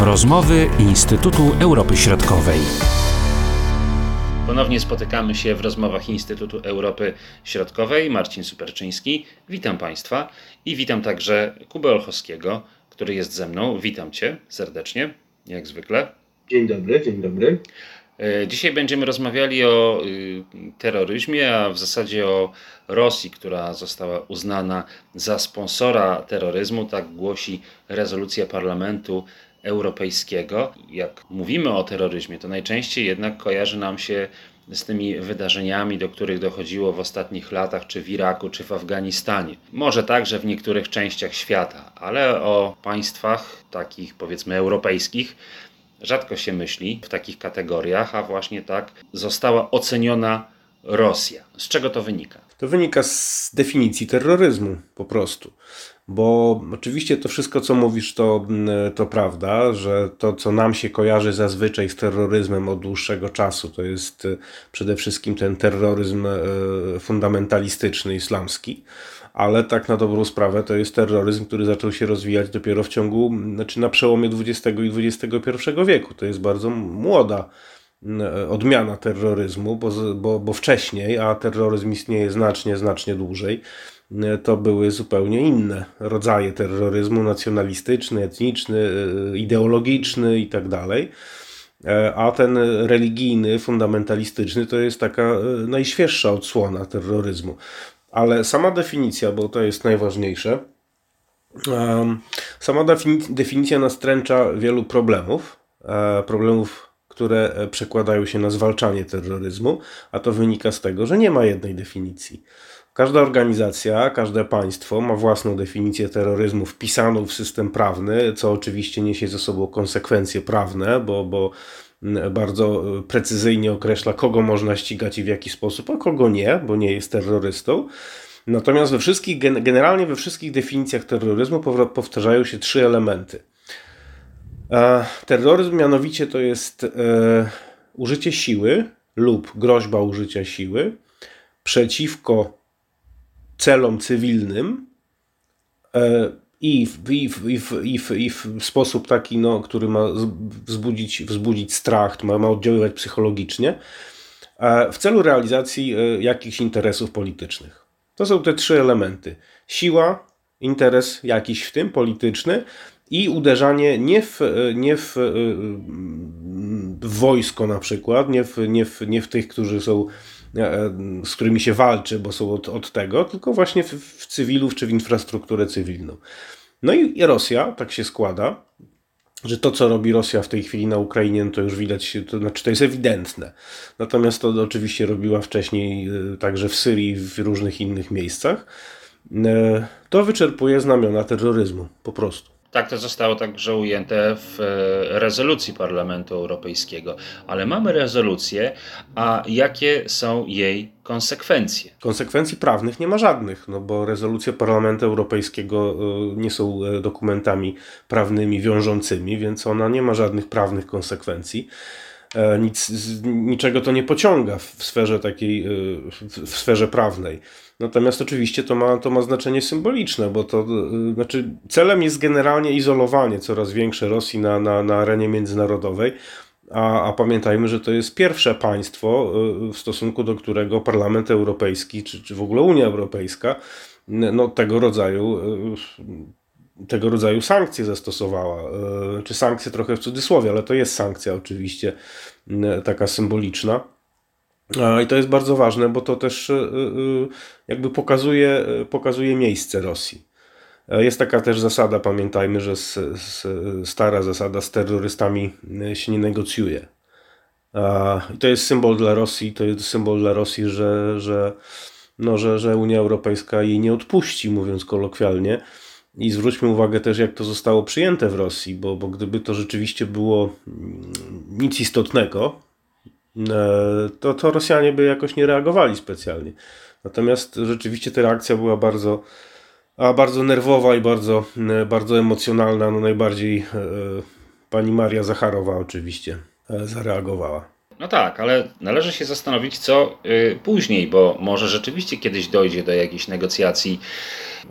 Rozmowy Instytutu Europy Środkowej. Ponownie spotykamy się w rozmowach Instytutu Europy Środkowej. Marcin Superczyński. Witam Państwa i witam także Kubę Olchowskiego, który jest ze mną. Witam Cię serdecznie, jak zwykle. Dzień dobry, dzień dobry. E, dzisiaj będziemy rozmawiali o y, terroryzmie, a w zasadzie o Rosji, która została uznana za sponsora terroryzmu. Tak głosi rezolucja Parlamentu Europejskiego. Jak mówimy o terroryzmie, to najczęściej jednak kojarzy nam się z tymi wydarzeniami, do których dochodziło w ostatnich latach, czy w Iraku, czy w Afganistanie. Może także w niektórych częściach świata, ale o państwach takich powiedzmy europejskich rzadko się myśli w takich kategoriach, a właśnie tak została oceniona Rosja. Z czego to wynika? To wynika z definicji terroryzmu po prostu. Bo oczywiście to wszystko, co mówisz, to, mm, to prawda, że to, co nam się kojarzy zazwyczaj z terroryzmem od dłuższego czasu, to jest e, przede wszystkim ten terroryzm e, fundamentalistyczny, islamski ale tak na dobrą sprawę to jest terroryzm, który zaczął się rozwijać dopiero w ciągu, znaczy na przełomie XX i XXI wieku. To jest bardzo młoda odmiana terroryzmu, bo, bo, bo wcześniej, a terroryzm istnieje znacznie, znacznie dłużej, to były zupełnie inne rodzaje terroryzmu nacjonalistyczny, etniczny, e, ideologiczny itd. Tak e, a ten religijny, fundamentalistyczny to jest taka e, najświeższa odsłona terroryzmu. Ale sama definicja, bo to jest najważniejsze, sama definicja nastręcza wielu problemów, problemów, które przekładają się na zwalczanie terroryzmu, a to wynika z tego, że nie ma jednej definicji. Każda organizacja, każde państwo ma własną definicję terroryzmu wpisaną w system prawny, co oczywiście niesie ze sobą konsekwencje prawne, bo, bo bardzo precyzyjnie określa, kogo można ścigać i w jaki sposób, a kogo nie, bo nie jest terrorystą. Natomiast we wszystkich, generalnie we wszystkich definicjach terroryzmu powtarzają się trzy elementy. E, terroryzm mianowicie to jest e, użycie siły lub groźba użycia siły przeciwko celom cywilnym e, i w, i, w, i, w, i, w, i w sposób taki, no, który ma wzbudzić, wzbudzić strach, ma, ma oddziaływać psychologicznie, w celu realizacji e, jakichś interesów politycznych. To są te trzy elementy. Siła, interes jakiś w tym polityczny i uderzanie nie w, e, nie w, w wojsko na przykład, nie w, nie, w, nie w tych, którzy są E, z którymi się walczy, bo są od, od tego, tylko właśnie w, w cywilów czy w infrastrukturę cywilną. No i, Rosja, tak się składa, że to, co robi Rosja w tej chwili na Ukrainie, no to już widać, to znaczy to jest ewidentne. Natomiast to oczywiście robiła wcześniej e, także w Syrii w różnych innych miejscach. E, to wyczerpuje znamiona terroryzmu, po prostu. Tak to zostało także ujęte w e, rezolucji Parlamentu Europejskiego. Ale mamy rezolucję, a jakie są jej konsekwencje? Konsekwencji prawnych nie ma żadnych, no bo rezolucje Parlamentu Europejskiego e, nie są e, dokumentami prawnymi wiążącymi, więc ona nie ma żadnych prawnych konsekwencji. Nic, niczego to nie pociąga w sferze takiej, w sferze prawnej. Natomiast oczywiście to ma, to ma znaczenie symboliczne, bo to y, znaczy celem jest generalnie izolowanie coraz większe Rosji na, na, na arenie międzynarodowej. A, a pamiętajmy, że to jest pierwsze państwo, w stosunku do którego Parlament Europejski, czy, czy w ogóle Unia Europejska, no, tego rodzaju tego rodzaju sankcje zastosowała. Czy sankcje trochę w cudzysłowie, ale to jest sankcja oczywiście taka symboliczna. I to jest bardzo ważne, bo to też e, e, jakby pokazuje, pokazuje miejsce Rosji. E, jest taka też zasada, pamiętajmy, że z, z, stara zasada z terrorystami się nie negocjuje. I to jest symbol dla Rosji, to jest symbol dla Rosji, że, że, no, że, że Unia Europejska jej nie odpuści, mówiąc kolokwialnie. I zwróćmy uwagę też, jak to zostało przyjęte w Rosji, bo, bo gdyby to rzeczywiście było mm, nic istotnego, E, to, to Rosjanie by jakoś nie reagowali specjalnie. Natomiast rzeczywiście ta reakcja była bardzo, a bardzo nerwowa i bardzo, e, bardzo emocjonalna. No najbardziej e, pani Maria Zacharowa oczywiście zareagowała. No tak, ale należy się zastanowić, co y, później, bo może rzeczywiście kiedyś dojdzie do jakichś negocjacji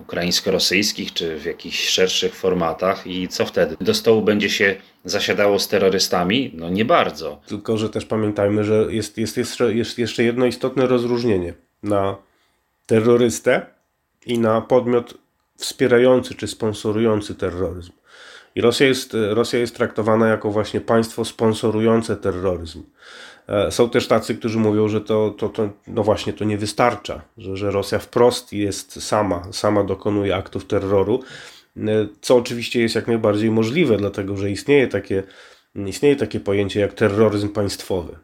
ukraińsko-rosyjskich, czy w jakichś szerszych formatach i co wtedy? Do stołu będzie się zasiadało z terrorystami? No nie bardzo. Tylko, że też pamiętajmy, że jest, jest, jeszcze, jest jeszcze jedno istotne rozróżnienie na terrorystę i na podmiot wspierający czy sponsorujący terroryzm. I Rosja jest, Rosja jest traktowana jako właśnie państwo sponsorujące terroryzm. E, są też tacy, którzy mówią, że to, to, to no właśnie to nie wystarcza, że, że Rosja wprost jest sama, sama dokonuje aktów terroru, e, co oczywiście jest jak najbardziej możliwe, dlatego że istnieje takie, istnieje takie pojęcie jak terroryzm państwowy.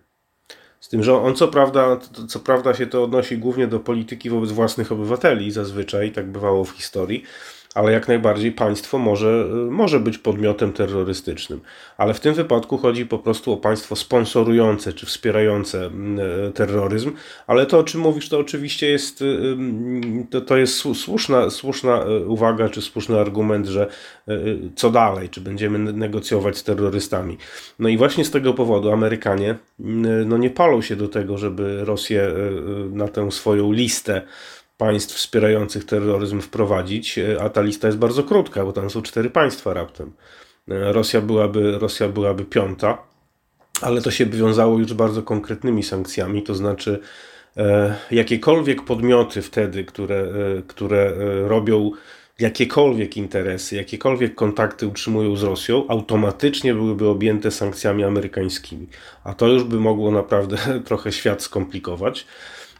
Z tym, że on co prawda, co prawda się to odnosi głównie do polityki wobec własnych obywateli, zazwyczaj tak bywało w historii, ale jak najbardziej państwo może, może być podmiotem terrorystycznym. Ale w tym wypadku chodzi po prostu o państwo sponsorujące czy wspierające mm, e, terroryzm, ale to o czym mówisz to oczywiście jest, y, y, to, to jest słuszna, słuszna uwaga czy słuszny argument, że co dalej, czy będziemy negocjować z terrorystami. No i właśnie z tego powodu Amerykanie mm, no nie palą się do tego, żeby Rosję na tę swoją listę państw wspierających terroryzm wprowadzić, e, a ta lista jest bardzo krótka, bo tam są cztery państwa raptem. E, Rosja byłaby, Rosja byłaby piąta, ale to się wiązało już bardzo konkretnymi sankcjami, to znaczy e, jakiekolwiek podmioty wtedy, które, które robią jakiekolwiek interesy, jakiekolwiek kontakty utrzymują z Rosją, automatycznie byłyby objęte sankcjami amerykańskimi. A to już by mogło naprawdę trochę świat skomplikować.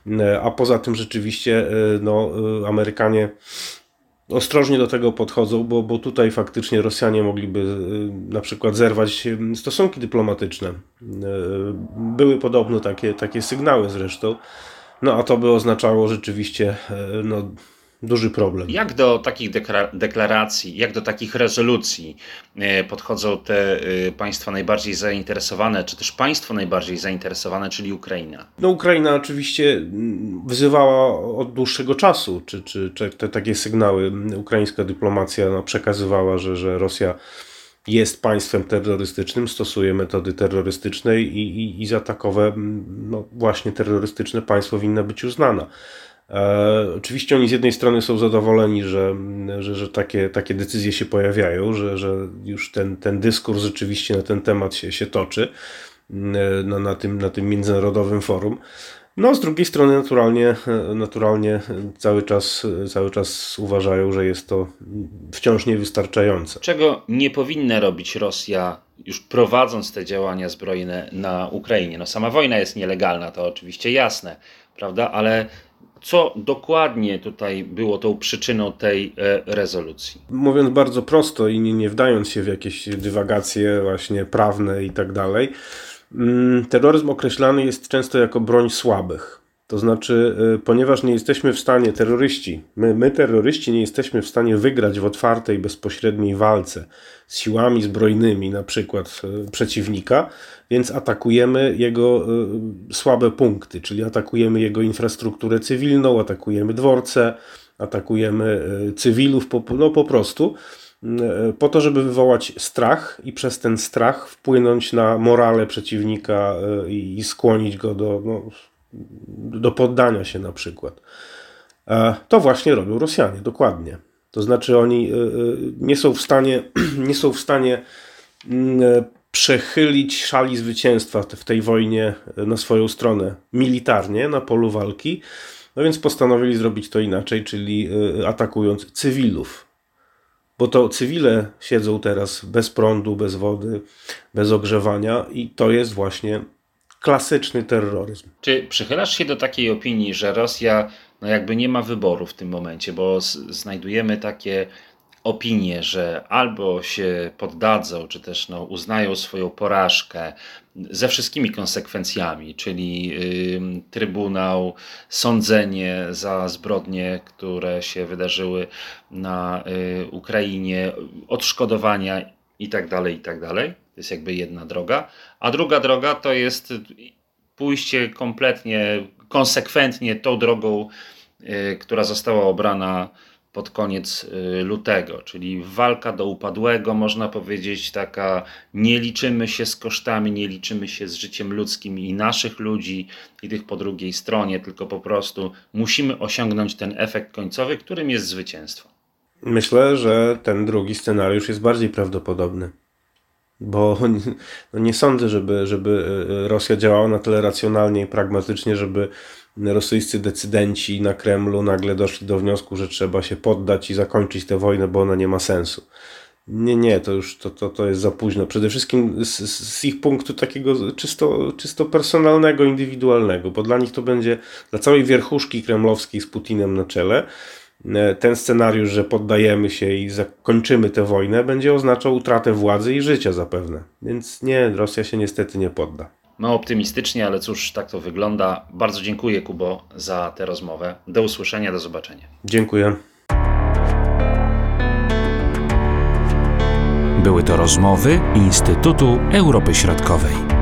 E, a poza tym rzeczywiście e, no, e, Amerykanie ostrożnie do tego podchodzą, bo, bo tutaj faktycznie Rosjanie mogliby na przykład zerwać stosunki dyplomatyczne. Były podobno takie, takie sygnały zresztą. No a to by oznaczało rzeczywiście no, duży problem. Jak do takich deklaracji, jak do takich rezolucji e, podchodzą te e, państwa najbardziej zainteresowane, czy też państwo najbardziej zainteresowane, czyli Ukraina? No Ukraina oczywiście wyzywała od dłuższego czasu, czy, czy, czy te takie sygnały ukraińska dyplomacja no, przekazywała, że, że Rosja jest państwem terrorystycznym, stosuje metody terrorystyczne i, i, i za takowe no, właśnie terrorystyczne państwo winno być uznana. E, oczywiście oni z jednej strony są zadowoleni, że, że, że takie, takie decyzje się pojawiają, że, że już ten, ten dyskurs rzeczywiście na ten temat się, się toczy e, na, na, tym, na tym międzynarodowym forum. No, z drugiej strony naturalnie, naturalnie cały, czas, cały czas uważają, że jest to wciąż niewystarczające. Czego nie powinna robić Rosja, już prowadząc te działania zbrojne na Ukrainie? No, sama wojna jest nielegalna, to oczywiście jasne, prawda? Ale co dokładnie tutaj było tą przyczyną tej e, rezolucji? Mówiąc bardzo prosto i nie, nie wdając się w jakieś dywagacje właśnie prawne i tak dalej, mm, terroryzm określany jest często jako broń słabych. To znaczy, y, ponieważ nie jesteśmy w stanie, terroryści, my, my terroryści nie jesteśmy w stanie wygrać w otwartej, bezpośredniej walce z siłami zbrojnymi, na przykład y, przeciwnika, więc atakujemy jego y, słabe punkty, czyli atakujemy jego infrastrukturę cywilną, atakujemy dworce, atakujemy cywilów, no po prostu po to, żeby wywołać strach i przez ten strach wpłynąć na morale przeciwnika i skłonić go do no, do poddania się na przykład. To właśnie robią Rosjanie, dokładnie. To znaczy oni y, y, nie są w stanie, nie są w stanie mm, przechylić szali zwycięstwa w tej wojnie na swoją stronę militarnie, na polu walki. No więc postanowili zrobić to inaczej, czyli atakując cywilów. Bo to cywile siedzą teraz bez prądu, bez wody, bez ogrzewania i to jest właśnie klasyczny terroryzm. Czy przychylasz się do takiej opinii, że Rosja no jakby nie ma wyboru w tym momencie, bo znajdujemy takie opinie, że albo się poddadzą, czy też no, uznają swoją porażkę ze wszystkimi konsekwencjami, czyli trybunał, sądzenie za zbrodnie, które się wydarzyły na y, Ukrainie, odszkodowania itd., tak itd., tak to jest jakby jedna droga. A druga droga to jest pójście kompletnie, konsekwentnie tą drogą, yy, która została obrana pod koniec y, lutego, czyli walka do upadłego, można powiedzieć, taka nie liczymy się z kosztami, nie liczymy się z życiem ludzkim i naszych ludzi, i tych po drugiej stronie, tylko po prostu musimy osiągnąć ten efekt końcowy, którym jest zwycięstwo. Myślę, że ten drugi scenariusz jest bardziej prawdopodobny. Bo no nie sądzę, żeby, żeby e, Rosja działała na tyle racjonalnie i pragmatycznie, żeby rosyjscy decydenci na Kremlu nagle doszli do wniosku, że trzeba się poddać i zakończyć tę wojnę, bo ona nie ma sensu. Nie, nie, to już to, to, to jest za późno. Przede wszystkim z, z ich punktu takiego czysto, czysto personalnego, indywidualnego, bo dla nich to będzie, dla całej wierchuszki kremlowskiej z Putinem na czele, ten scenariusz, że poddajemy się i zakończymy tę wojnę, będzie oznaczał utratę władzy i życia zapewne. Więc nie, Rosja się niestety nie podda. Mało optymistycznie, ale cóż, tak to wygląda. Bardzo dziękuję, Kubo, za tę rozmowę. Do usłyszenia, do zobaczenia. Dziękuję. Były to rozmowy Instytutu Europy Środkowej.